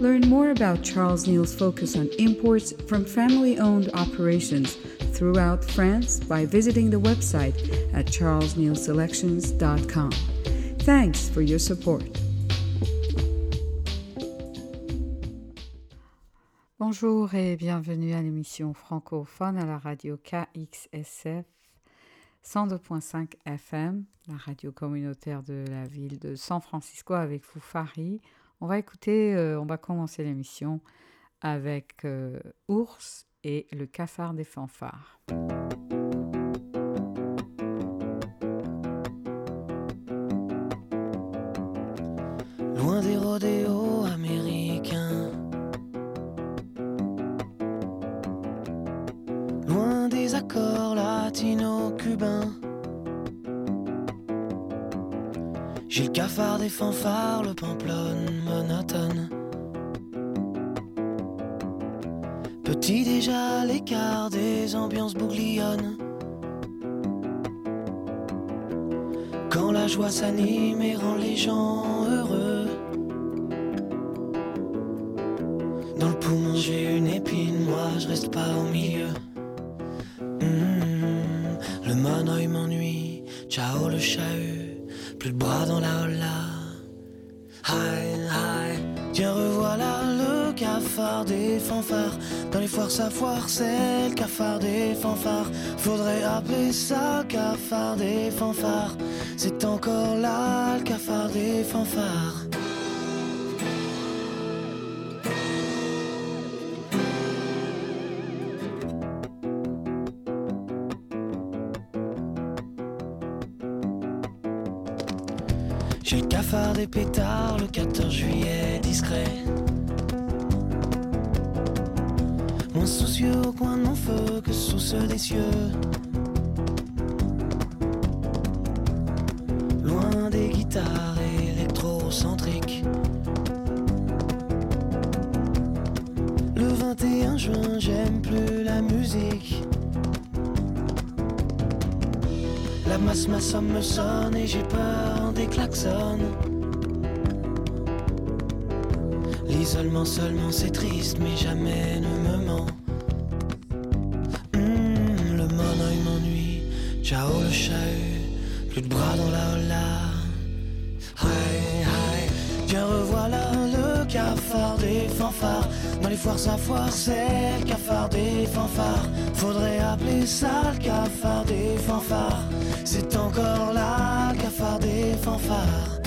Learn more about Charles Neal's focus on imports from family owned operations throughout France by visiting the website at charlesnealselections.com. Thanks for your support. Bonjour et bienvenue à l'émission francophone à la radio KXSF 102.5 FM, la radio communautaire de la ville de San Francisco avec Foufari. On va écouter, euh, on va commencer l'émission avec euh, Ours et le cafard des fanfares. Loin des rodéos américains, loin des accords latino-cubains. Le cafard des fanfares, le pamplonne monotone. Petit déjà l'écart des ambiances bouglionnent. Quand la joie s'anime et rend les gens heureux. Dans le poumon j'ai une épine, moi je reste pas au milieu. Plus de bras dans la holla. Hi, hi, tiens revoilà le cafard des fanfares. Dans les foires, sa foire, c'est le cafard des fanfares. Faudrait appeler ça cafard des fanfares. C'est encore là le cafard des fanfares. Pétards le 14 juillet discret. Moins soucieux au coin de mon feu que sous ceux des cieux. Loin des guitares électrocentriques. Le 21 juin, j'aime plus la musique. La masse, ma somme me sonne et j'ai peur des klaxons. L'isolement seulement c'est triste, mais jamais ne me ment. Hmm, le monoeil m'ennuie, ciao le chahut, plus de bras dans la holla. Hi, hi, tiens revoilà le cafard des fanfares. Dans les foires, sa foire, c'est le cafard des fanfares. Faudrait appeler ça le cafard des fanfares. C'est encore là, le cafard des fanfares.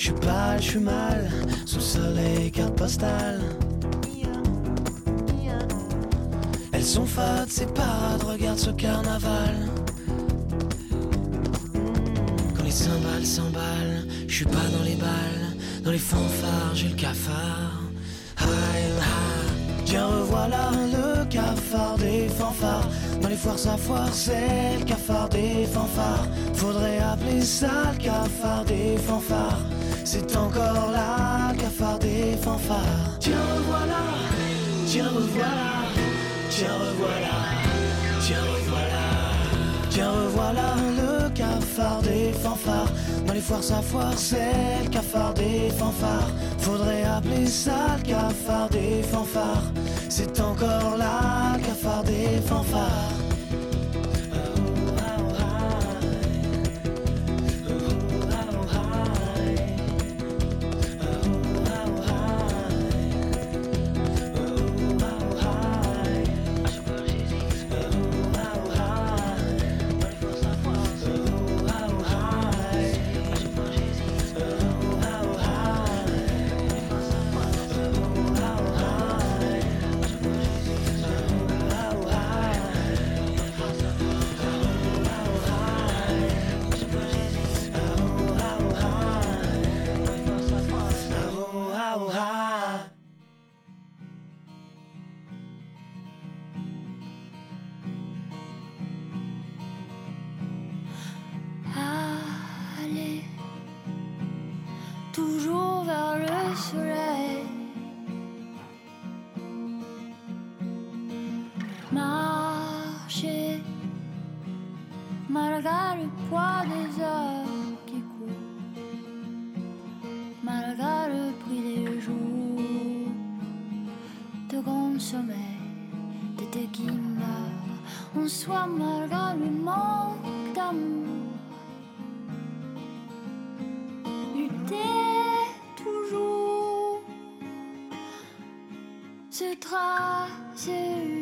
Je suis pâle, je suis mal, sous le soleil, carte postale. Elles sont fades, c'est parades, regarde ce carnaval. Quand les cymbales s'emballent, je suis pas dans les balles, dans les fanfares, j'ai le cafard. Tiens revoilà le cafard des fanfares. Dans les foires, sa foire, c'est le cafard des fanfares. Faudrait appeler ça le cafard des fanfares. C'est encore là, cafard des fanfares. Tiens revoilà, tiens revoilà, tiens revoilà, tiens revoilà, tiens revoilà le cafard des fanfares. Dans les foires, sa foire, c'est le cafard des fanfares. Faudrait appeler ça le cafard des fanfares. C'est encore là, Malgré le poids des heures qui courent, malgré le prix des jours, de grands sommeils, d'été qui meurent, on soit malgré le manque d'amour. toujours se tracer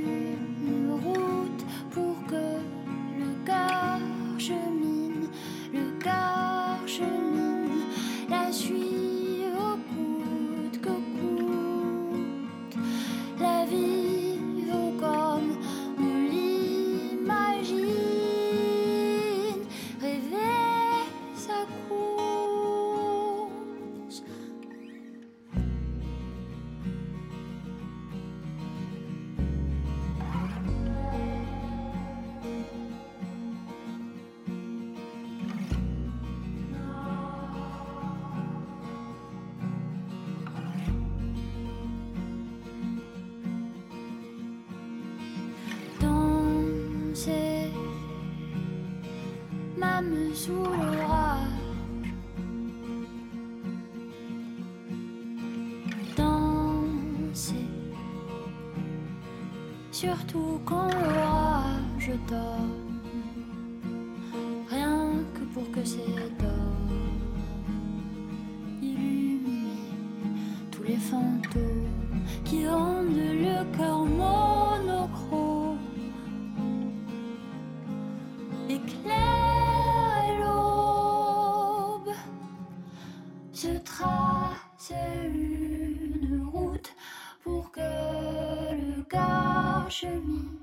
se trace une route pour que le cœur chemine,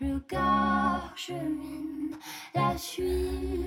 le cœur chemine, la suivre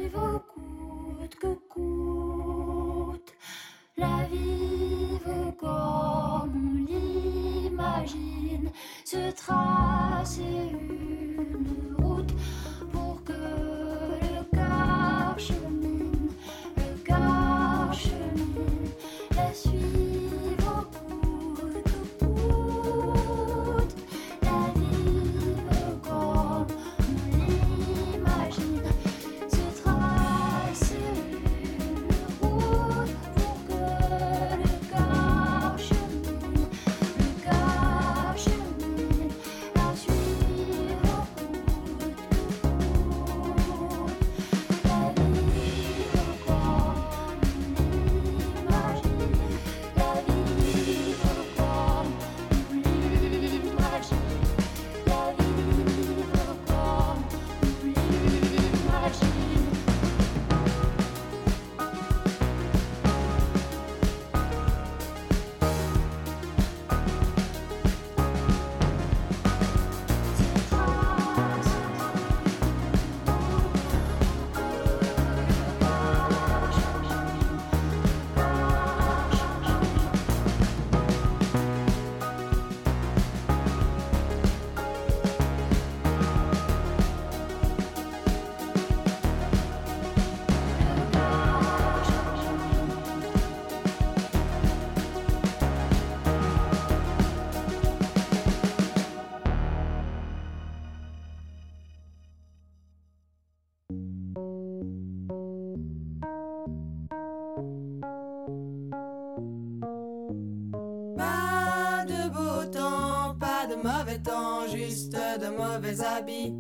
juste de mauvais habits.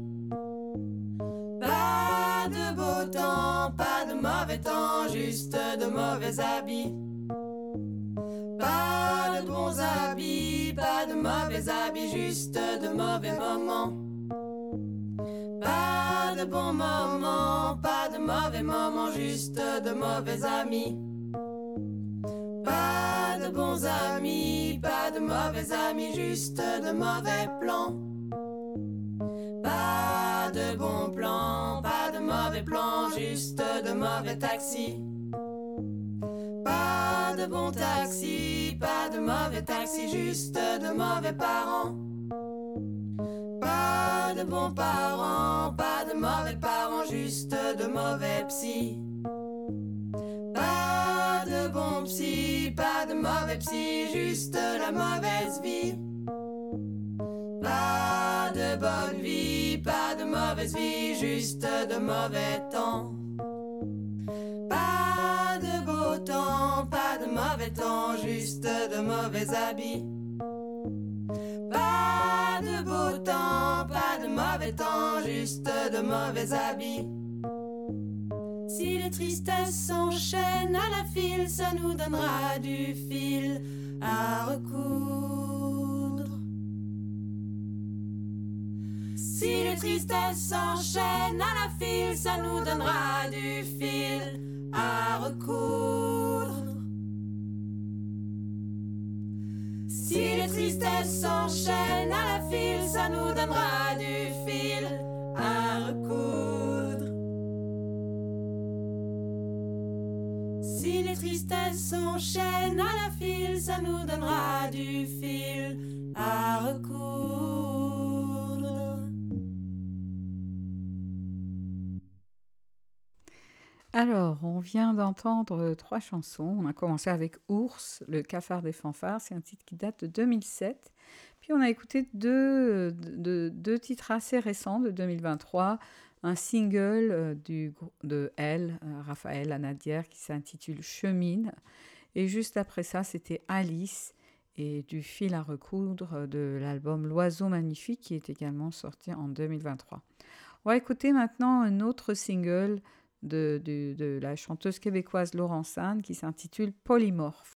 Pas de beau temps, pas de mauvais temps, juste de mauvais habits. Pas de bons habits, pas de mauvais habits, juste de mauvais moments. Pas de bons moments, pas de mauvais moments, juste de mauvais amis. Pas de bons amis, pas de mauvais amis, juste de mauvais plans. Juste de mauvais taxis. Pas de bons taxis, pas de mauvais taxis, juste de mauvais parents. Pas de bons parents, pas de mauvais parents, juste de mauvais psy. Pas de bons psy, pas de mauvais psy, juste la mauvaise vie. Pas de bonne vie, pas de mauvaise vie, juste de mauvais temps. Temps, juste de mauvais habits. Pas de beau temps, pas de mauvais temps, juste de mauvais habits. Si les tristesses s'enchaînent à la file, ça nous donnera du fil à recoudre. Si les tristesses s'enchaînent à la file, ça nous donnera du fil à recoudre. Si les tristesses s'enchaînent à la file, ça nous donnera du fil à recoudre. Si les tristesses s'enchaînent à la file, ça nous donnera du fil à recoudre. Alors, on vient d'entendre trois chansons. On a commencé avec Ours, le cafard des fanfares. C'est un titre qui date de 2007. Puis on a écouté deux, de- deux titres assez récents de 2023. Un single euh, du, de Elle, euh, Raphaël Anadière, qui s'intitule Chemine. Et juste après ça, c'était Alice et du fil à recoudre de l'album L'Oiseau Magnifique, qui est également sorti en 2023. On va écouter maintenant un autre single de, de- de la chanteuse québécoise Laurence Sand qui s'intitule Polymorphe.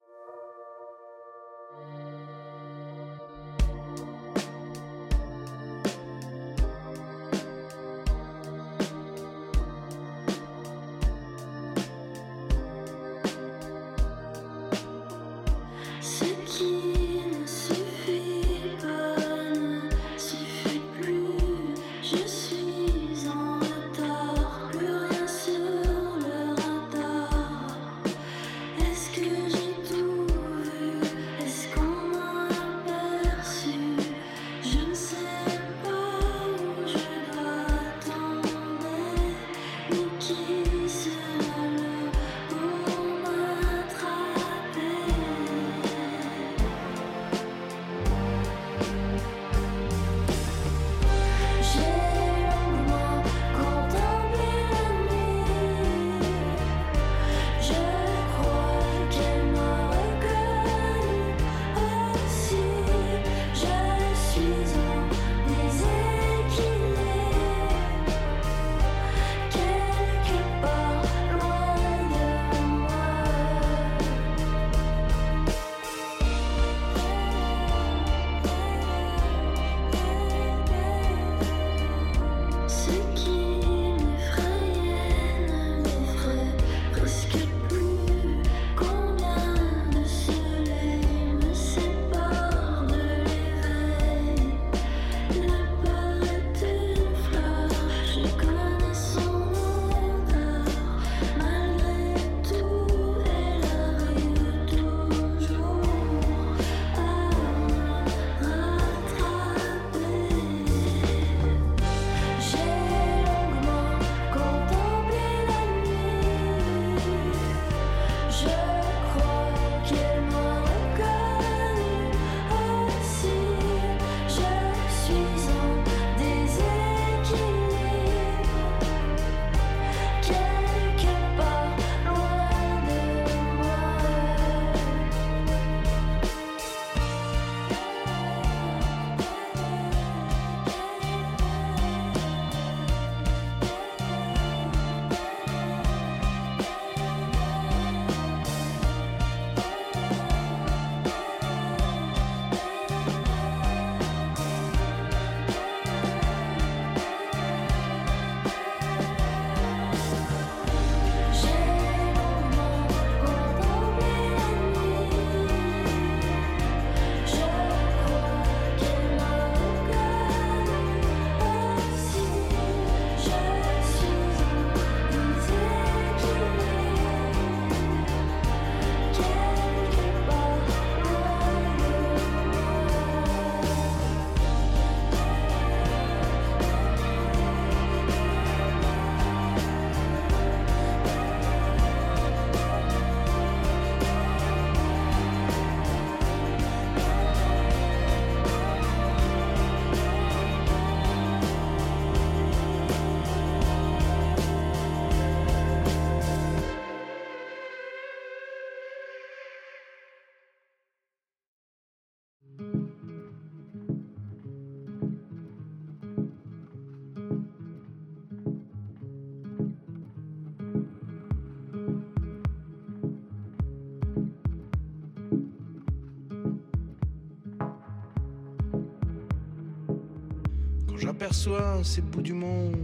J'aperçois ces bouts du monde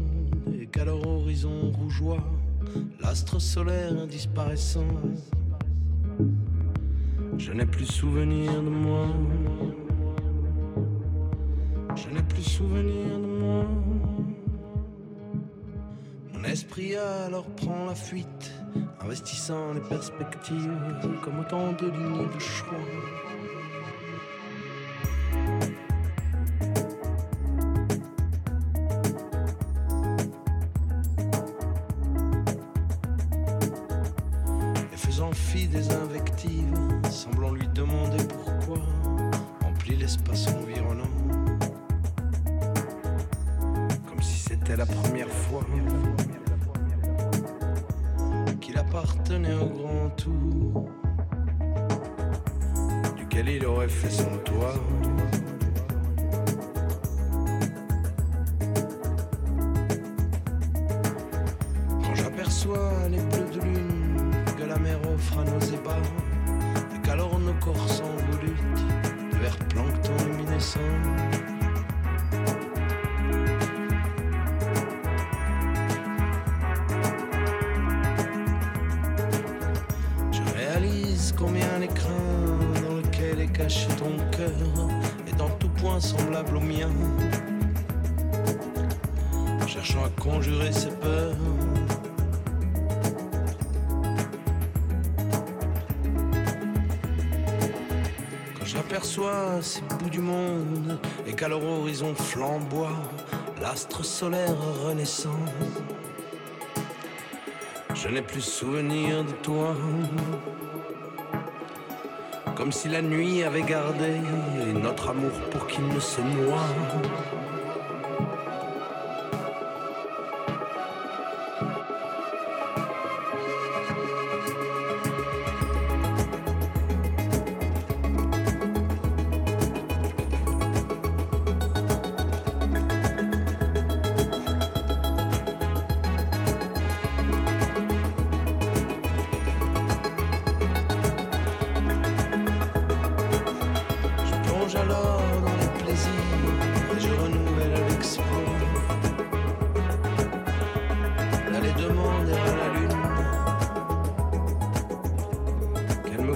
et qu'à leur horizon rougeois, l'astre solaire disparaissant, je n'ai plus souvenir de moi. Je n'ai plus souvenir de moi. Mon esprit alors prend la fuite, investissant les perspectives comme autant de lignes de choix. C'était la première fois qu'il appartenait au grand tout, duquel il aurait fait son toit. Quand j'aperçois ces bouts du monde et qu'à leur horizon flamboie l'astre solaire renaissant. Je n'ai plus souvenir de toi. Comme si la nuit avait gardé notre amour pour qu'il ne se noie.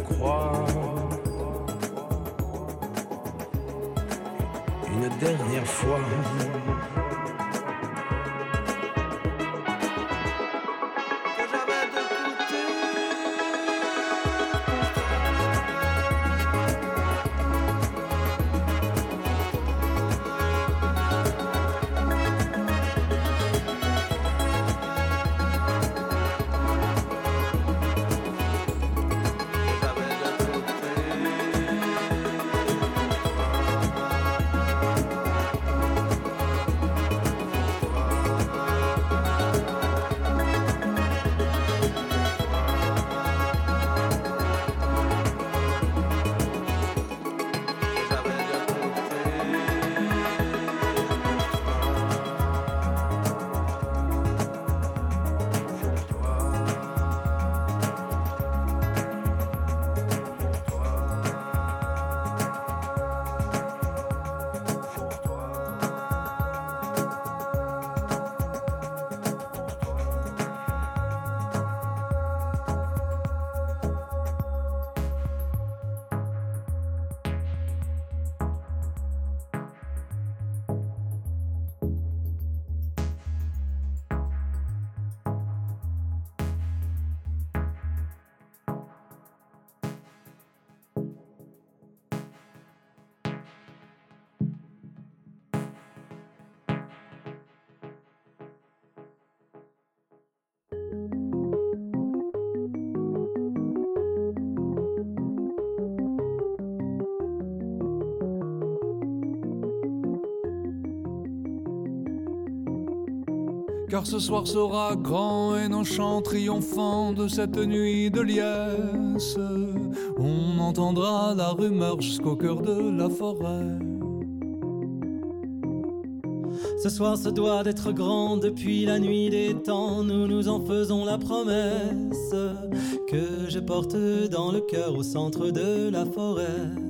Croit une dernière fois. Car ce soir sera grand et nos chants triomphants de cette nuit de liesse. On entendra la rumeur jusqu'au cœur de la forêt. Ce soir se doit d'être grand depuis la nuit des temps, nous nous en faisons la promesse que je porte dans le cœur au centre de la forêt.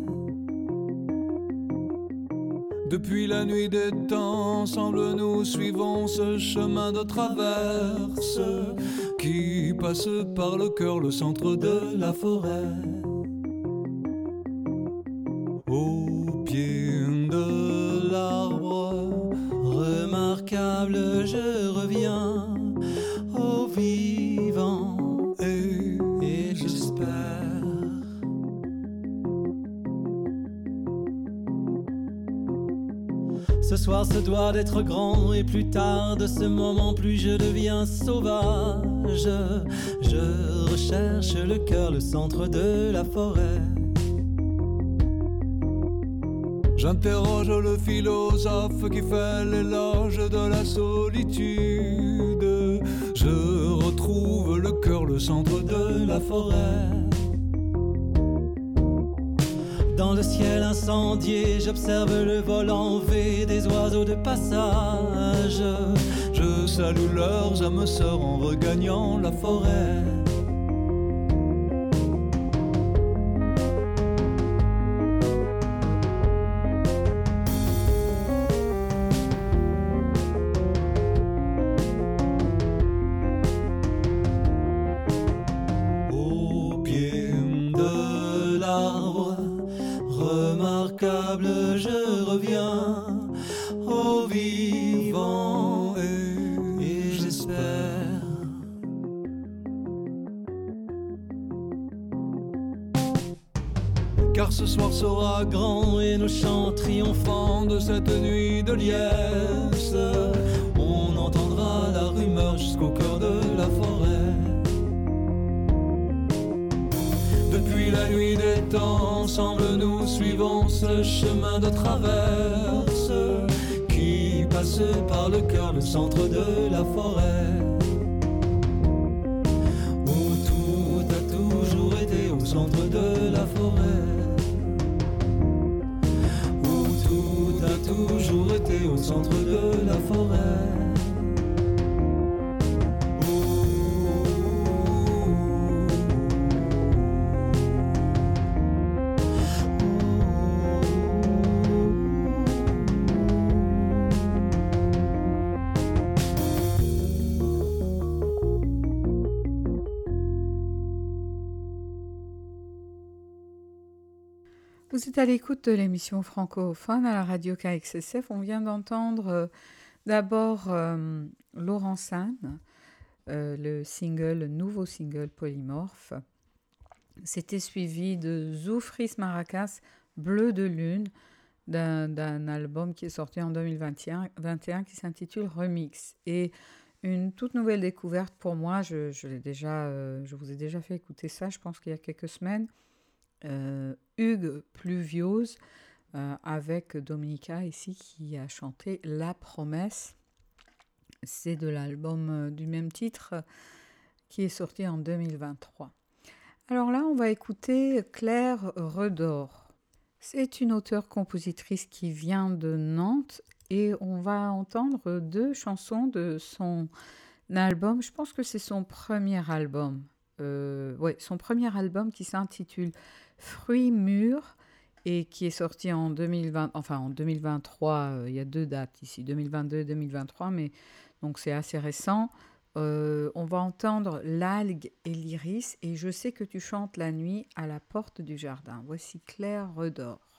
Depuis la nuit des temps, ensemble nous suivons ce chemin de traverse qui passe par le cœur, le centre de la forêt. Se doit d'être grand et plus tard de ce moment plus je deviens sauvage. Je recherche le cœur, le centre de la forêt. J'interroge le philosophe qui fait l'éloge de la solitude. Je retrouve le cœur, le centre de la forêt. Dans le ciel incendié, j'observe le vol en V des oiseaux de passage. Je salue leurs âmes sœurs en regagnant la forêt. Je reviens au vivant et, et j'espère. Car ce soir sera grand et nos chants triomphants de cette nuit de liesse. On entendra la rumeur jusqu'au cœur de ensemble nous suivons ce chemin de traverse qui passe par le cœur, le centre de la forêt. Où tout a toujours été au centre de la forêt. Où tout a toujours été au centre de la forêt. Êtes à l'écoute de l'émission francophone à la radio KXSF. On vient d'entendre euh, d'abord euh, Laurent euh, le single, le nouveau single Polymorphe. C'était suivi de Zoufris Maracas, Bleu de Lune, d'un album qui est sorti en 2021 21, qui s'intitule Remix. Et une toute nouvelle découverte pour moi, je, je, déjà, euh, je vous ai déjà fait écouter ça, je pense qu'il y a quelques semaines. Hugues Pluviose euh, avec Dominica ici qui a chanté La Promesse. C'est de l'album euh, du même titre euh, qui est sorti en 2023. Alors là, on va écouter Claire Redor. C'est une auteure-compositrice qui vient de Nantes et on va entendre deux chansons de son album. Je pense que c'est son premier album. Son premier album qui s'intitule Fruits mûrs et qui est sorti en 2020, enfin en 2023. euh, il y a deux dates ici, 2022 et 2023, mais donc c'est assez récent. Euh, on va entendre l'algue et l'iris et je sais que tu chantes la nuit à la porte du jardin. Voici Claire Redor.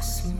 Je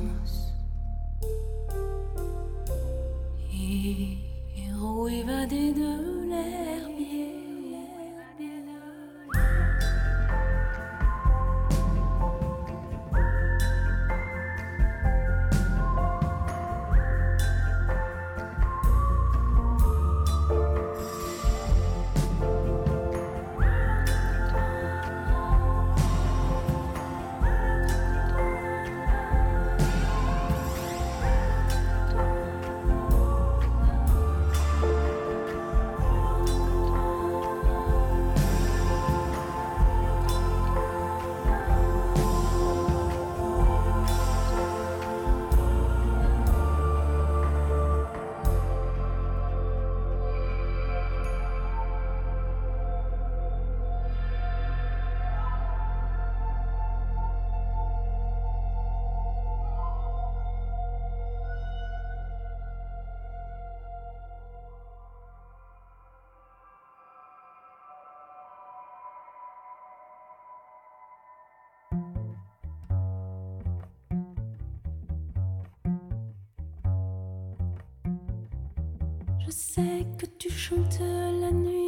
que tu chantes la nuit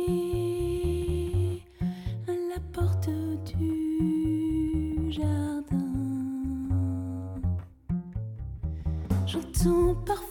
à la porte du jardin. J'entends parfois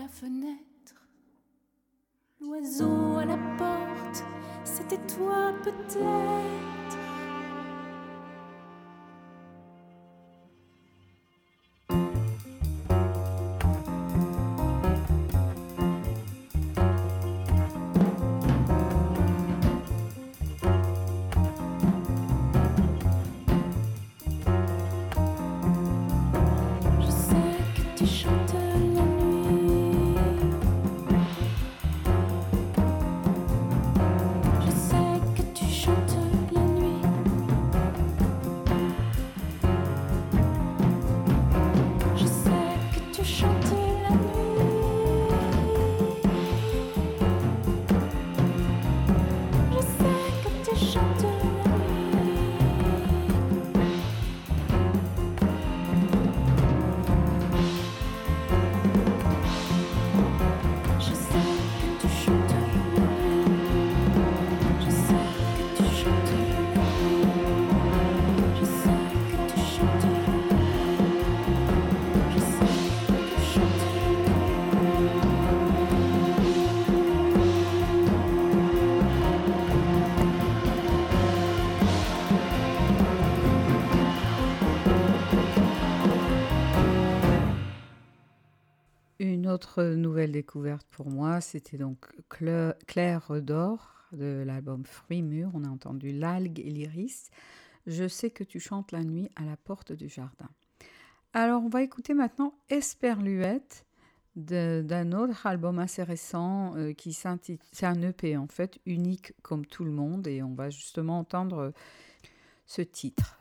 la fenêtre. L'oiseau à la porte, c'était toi peut-être. Nouvelle découverte pour moi, c'était donc Cle- Claire d'or de l'album Fruits mûrs. On a entendu l'algue et l'iris. Je sais que tu chantes la nuit à la porte du jardin. Alors, on va écouter maintenant Esperluette d'un autre album assez récent euh, qui s'intitule. C'est un EP en fait, unique comme tout le monde, et on va justement entendre ce titre.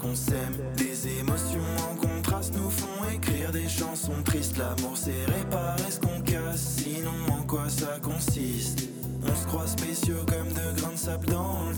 Qu'on s'aime. Des émotions en contraste nous font écrire des chansons tristes. L'amour c'est réparer ce qu'on casse, sinon en quoi ça consiste? On se croit spéciaux comme de grains de dans le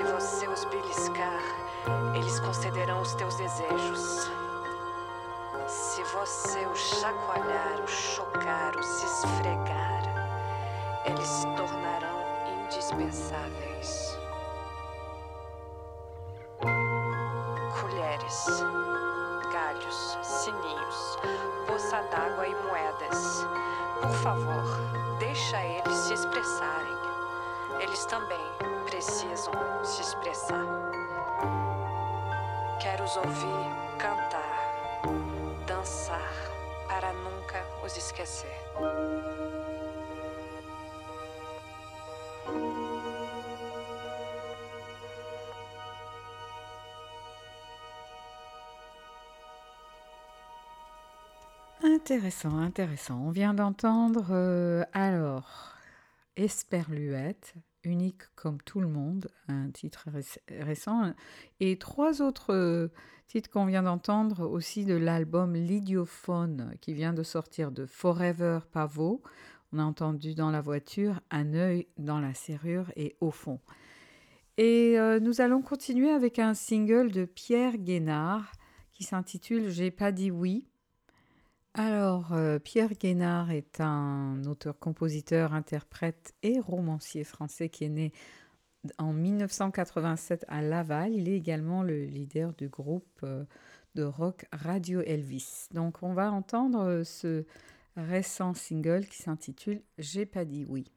Se você os beliscar, eles concederão os teus desejos. Se você os chacoalhar, os chocar, os esfregar, eles se tornarão indispensáveis. Colheres, galhos, sininhos, poça d'água e moedas. Por favor, deixa eles se expressarem. Eles também precisam se expressar. Quero os ouvir cantar, dançar, para nunca os esquecer. Intéressant, intéressant. On vient d'entendre euh, alors Esperluette, unique comme tout le monde, un titre réc- récent, et trois autres euh, titres qu'on vient d'entendre aussi de l'album L'Idiophone qui vient de sortir de Forever Pavot. On a entendu dans la voiture Un œil dans la serrure et Au fond. Et euh, nous allons continuer avec un single de Pierre Guénard qui s'intitule J'ai pas dit oui. Alors, euh, Pierre Guénard est un auteur, compositeur, interprète et romancier français qui est né en 1987 à Laval. Il est également le leader du groupe euh, de rock Radio Elvis. Donc, on va entendre euh, ce récent single qui s'intitule J'ai pas dit oui.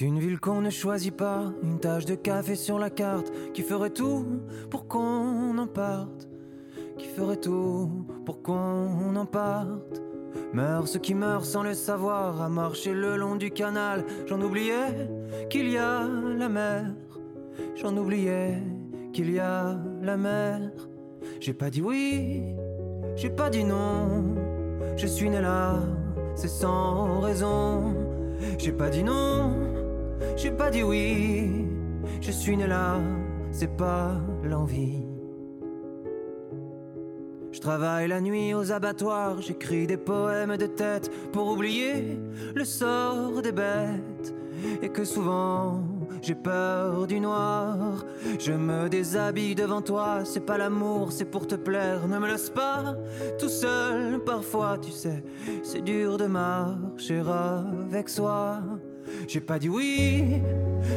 Une ville qu'on ne choisit pas, une tache de café sur la carte qui ferait tout pour qu'on en parte, qui ferait tout pour qu'on en parte. Meurent ceux qui meurent sans le savoir, à marcher le long du canal. J'en oubliais qu'il y a la mer, j'en oubliais qu'il y a la mer. J'ai pas dit oui, j'ai pas dit non, je suis né là, c'est sans raison. J'ai pas dit non, j'ai pas dit oui. Je suis né là, c'est pas l'envie. Je travaille la nuit aux abattoirs, j'écris des poèmes de tête pour oublier le sort des bêtes. Et que souvent j'ai peur du noir. Je me déshabille devant toi, c'est pas l'amour, c'est pour te plaire. Ne me laisse pas tout seul, parfois tu sais, c'est dur de marcher avec soi. J'ai pas dit oui,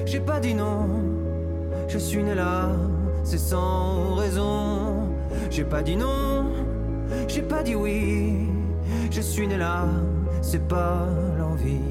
j'ai pas dit non. Je suis né là, c'est sans raison. J'ai pas dit non, j'ai pas dit oui. Je suis né là, c'est pas l'envie.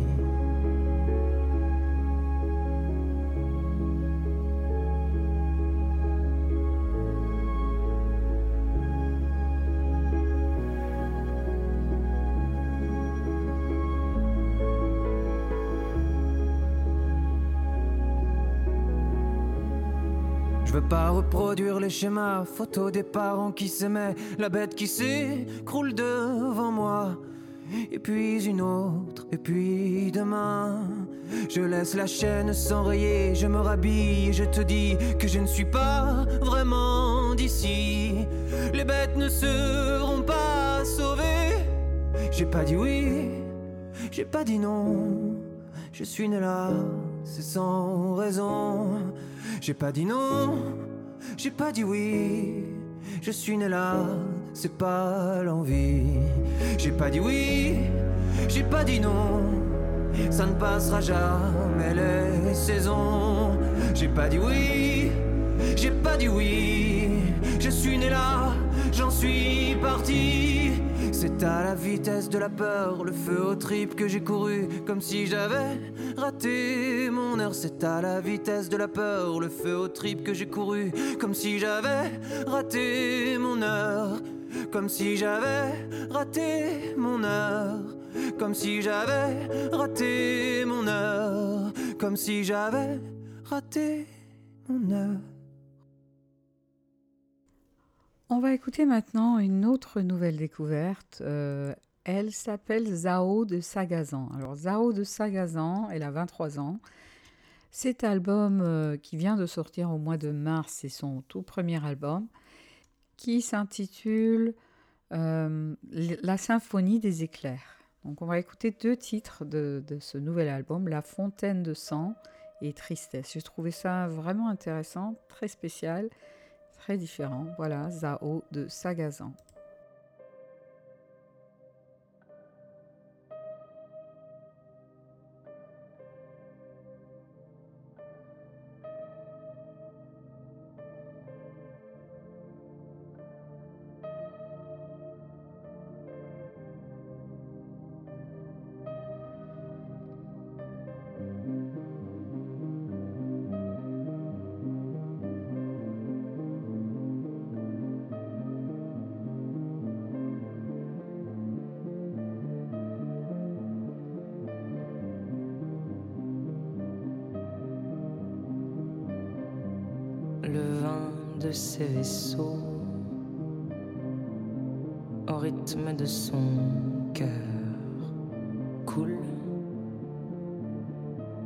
Pas reproduire les schémas, photos des parents qui s'aimaient, la bête qui s'écroule devant moi. Et puis une autre, et puis demain. Je laisse la chaîne s'enrayer, je me rhabille et je te dis que je ne suis pas vraiment d'ici. Les bêtes ne seront pas sauvées. J'ai pas dit oui, j'ai pas dit non. Je suis né là, c'est sans raison. J'ai pas dit non, j'ai pas dit oui. Je suis né là, c'est pas l'envie. J'ai pas dit oui, j'ai pas dit non. Ça ne passera jamais les saisons. J'ai pas dit oui, j'ai pas dit oui. Je suis né là, j'en suis parti. C'est à la vitesse de la peur, le feu au trip que j'ai couru, comme si j'avais raté mon heure. C'est à la vitesse de la peur, le feu au trip que j'ai couru, comme si j'avais raté mon heure. comme si j'avais raté mon heure, comme si j'avais raté mon heure, comme si j'avais raté mon heure. On va écouter maintenant une autre nouvelle découverte. Euh, elle s'appelle Zao de Sagazan. Alors Zao de Sagazan, elle a 23 ans. Cet album euh, qui vient de sortir au mois de mars, c'est son tout premier album, qui s'intitule euh, La symphonie des éclairs. Donc on va écouter deux titres de, de ce nouvel album, La fontaine de sang et Tristesse. J'ai trouvé ça vraiment intéressant, très spécial, très différent. Voilà, Zao de Sagazan.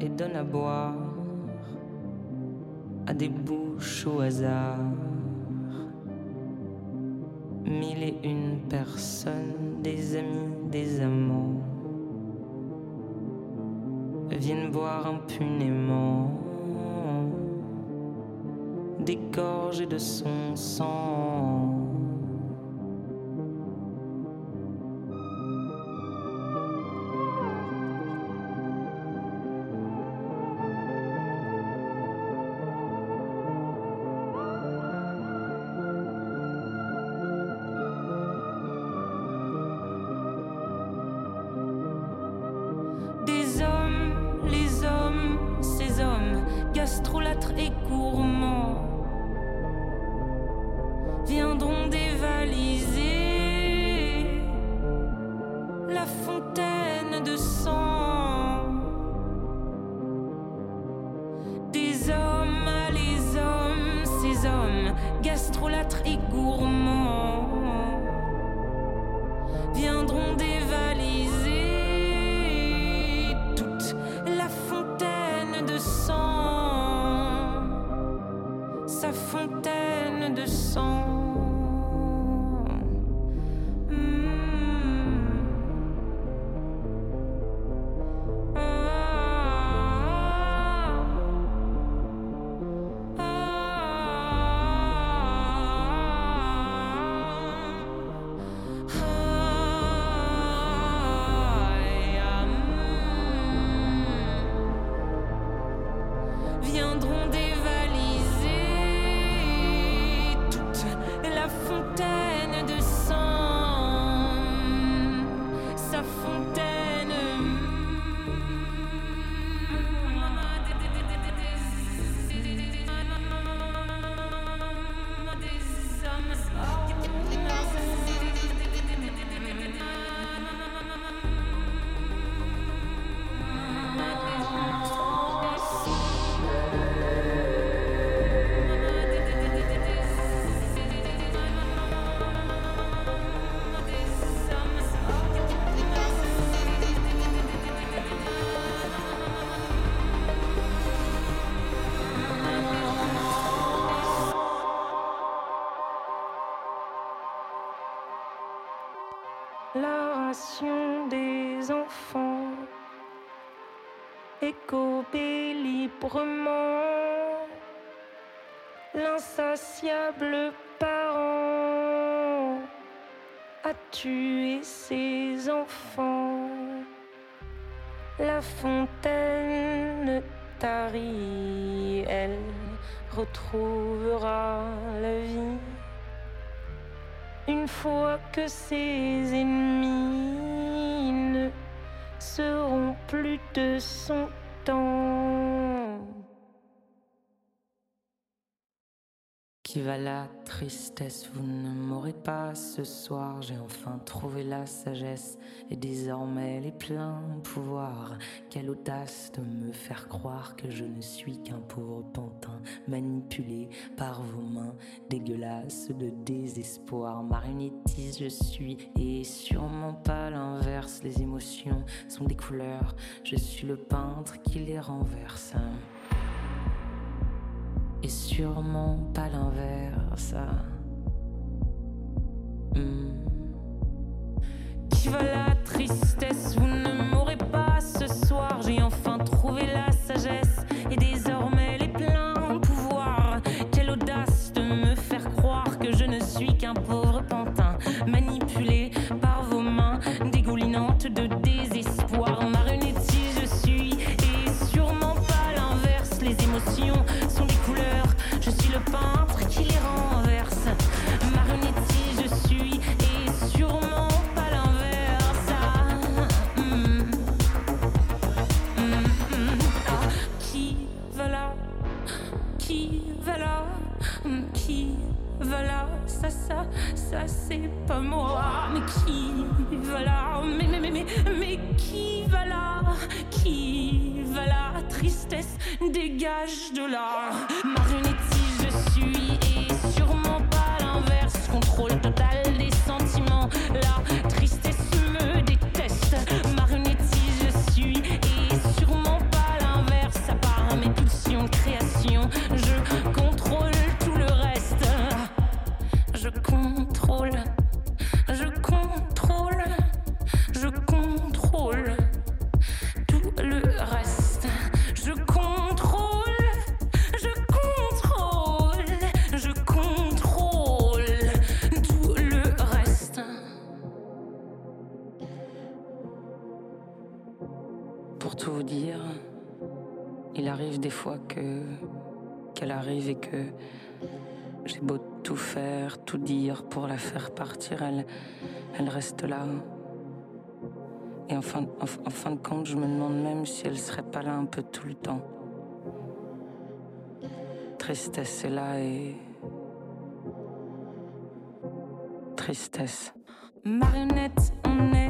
Et donne à boire à des bouches au hasard mille et une personnes, des amis, des amants viennent boire impunément des gorgées de son sang. L'insatiable parent a tué ses enfants la fontaine tarie elle retrouvera la vie une fois que ses ennemis ne seront plus de son temps. Qui va la tristesse Vous ne m'aurez pas ce soir. J'ai enfin trouvé la sagesse et désormais les pleins pouvoirs. Quelle audace de me faire croire que je ne suis qu'un pauvre pantin manipulé par vos mains dégueulasses de désespoir. Marionnettiste je suis et sûrement pas l'inverse. Les émotions sont des couleurs. Je suis le peintre qui les renverse et sûrement pas l'inverse. Hmm. Qui va la tristesse Vous ne moi. Mais qui va là Mais, mais, mais, mais, mais qui va là Qui va là Tristesse, dégage de là. Et que j'ai beau tout faire, tout dire pour la faire partir, elle, elle reste là. Et en fin, en, en fin de compte, je me demande même si elle serait pas là un peu tout le temps. Tristesse est là et. Tristesse. Marionnette, on est.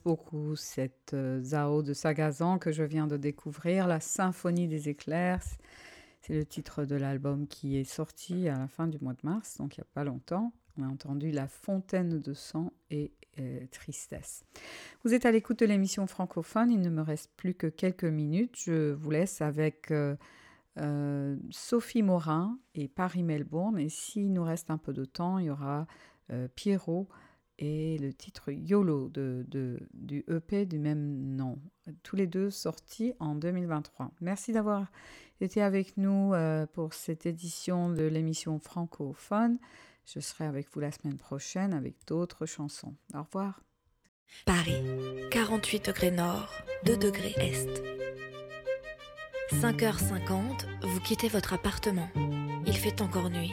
beaucoup, cette euh, Zao de Sagazan que je viens de découvrir, La Symphonie des éclairs. C'est le titre de l'album qui est sorti à la fin du mois de mars, donc il n'y a pas longtemps. On a entendu La Fontaine de sang et euh, Tristesse. Vous êtes à l'écoute de l'émission francophone, il ne me reste plus que quelques minutes. Je vous laisse avec euh, Sophie Morin et Paris-Melbourne. Et s'il nous reste un peu de temps, il y aura Pierrot et le titre YOLO du EP du même nom. Tous les deux sortis en 2023. Merci d'avoir été avec nous euh, pour cette édition de l'émission francophone. Je serai avec vous la semaine prochaine avec d'autres chansons. Au revoir. Paris, 48 degrés nord, 2 degrés est. 5h50, vous quittez votre appartement. Il fait encore nuit.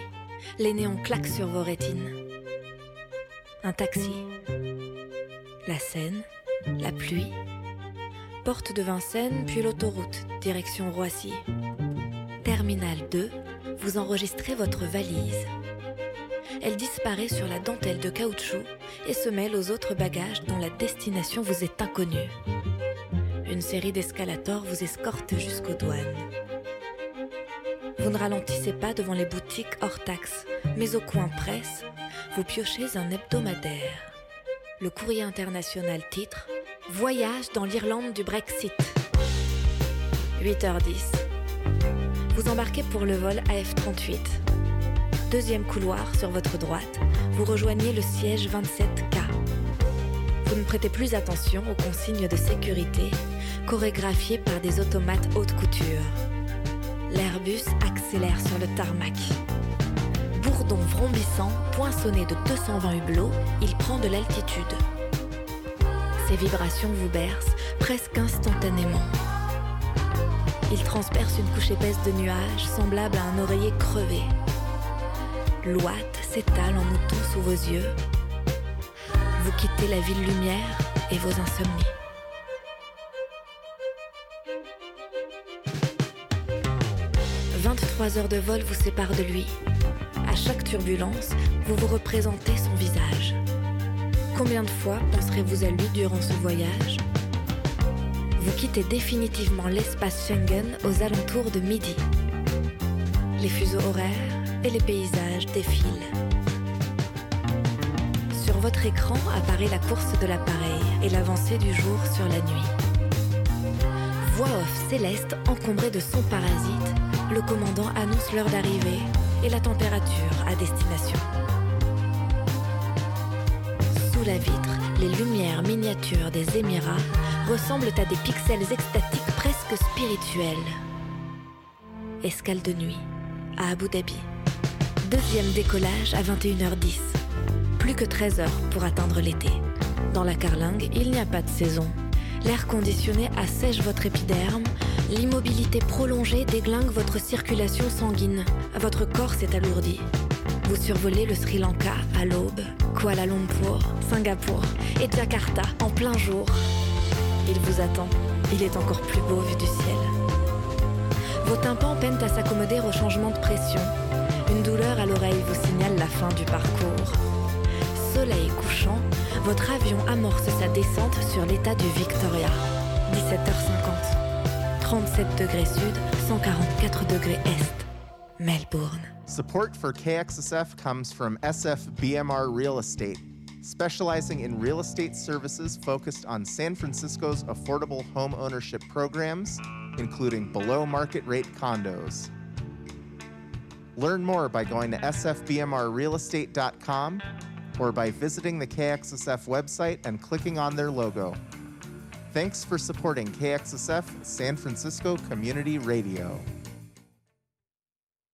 Les néons claquent sur vos rétines. Un taxi. La Seine, la pluie. Porte de Vincennes, puis l'autoroute, direction Roissy. Terminal 2, vous enregistrez votre valise. Elle disparaît sur la dentelle de caoutchouc et se mêle aux autres bagages dont la destination vous est inconnue. Une série d'escalators vous escorte jusqu'aux douanes. Vous ne ralentissez pas devant les boutiques hors taxes, mais au coin presse, vous piochez un hebdomadaire. Le courrier international titre Voyage dans l'Irlande du Brexit. 8h10. Vous embarquez pour le vol AF38. Deuxième couloir sur votre droite, vous rejoignez le siège 27K. Vous ne prêtez plus attention aux consignes de sécurité chorégraphiées par des automates haute couture. L'Airbus accélère sur le tarmac. Bourdon vrombissant, poinçonné de 220 hublots, il prend de l'altitude. Ses vibrations vous bercent presque instantanément. Il transperce une couche épaisse de nuages semblable à un oreiller crevé. L'ouate s'étale en mouton sous vos yeux. Vous quittez la ville lumière et vos insomnies. « 23 heures de vol vous séparent de lui. À chaque turbulence, vous vous représentez son visage. Combien de fois penserez-vous à lui durant ce voyage? Vous quittez définitivement l'espace Schengen aux alentours de midi. Les fuseaux horaires et les paysages défilent. Sur votre écran apparaît la course de l'appareil et l'avancée du jour sur la nuit. Voix off céleste encombrée de son parasite, le commandant annonce l'heure d'arrivée et la température à destination. Sous la vitre, les lumières miniatures des Émirats ressemblent à des pixels extatiques presque spirituels. Escale de nuit à Abu Dhabi. Deuxième décollage à 21h10. Plus que 13 heures pour atteindre l'été. Dans la carlingue, il n'y a pas de saison. L'air conditionné assèche votre épiderme. L'immobilité prolongée déglingue votre circulation sanguine. Votre corps s'est alourdi. Vous survolez le Sri Lanka à l'aube, Kuala Lumpur, Singapour et Jakarta en plein jour. Il vous attend. Il est encore plus beau vu du ciel. Vos tympans peinent à s'accommoder au changement de pression. Une douleur à l'oreille vous signale la fin du parcours. Soleil couchant, votre avion amorce sa descente sur l'état du Victoria. 17h50. 37 degrés sud, 144 degrés est. Melbourne. Support for KXSF comes from SF BMR Real Estate, specializing in real estate services focused on San Francisco's affordable home ownership programs, including below market rate condos. Learn more by going to sfbmrrealestate.com or by visiting the KXSF website and clicking on their logo. Thanks for supporting KXSF San Francisco Community Radio.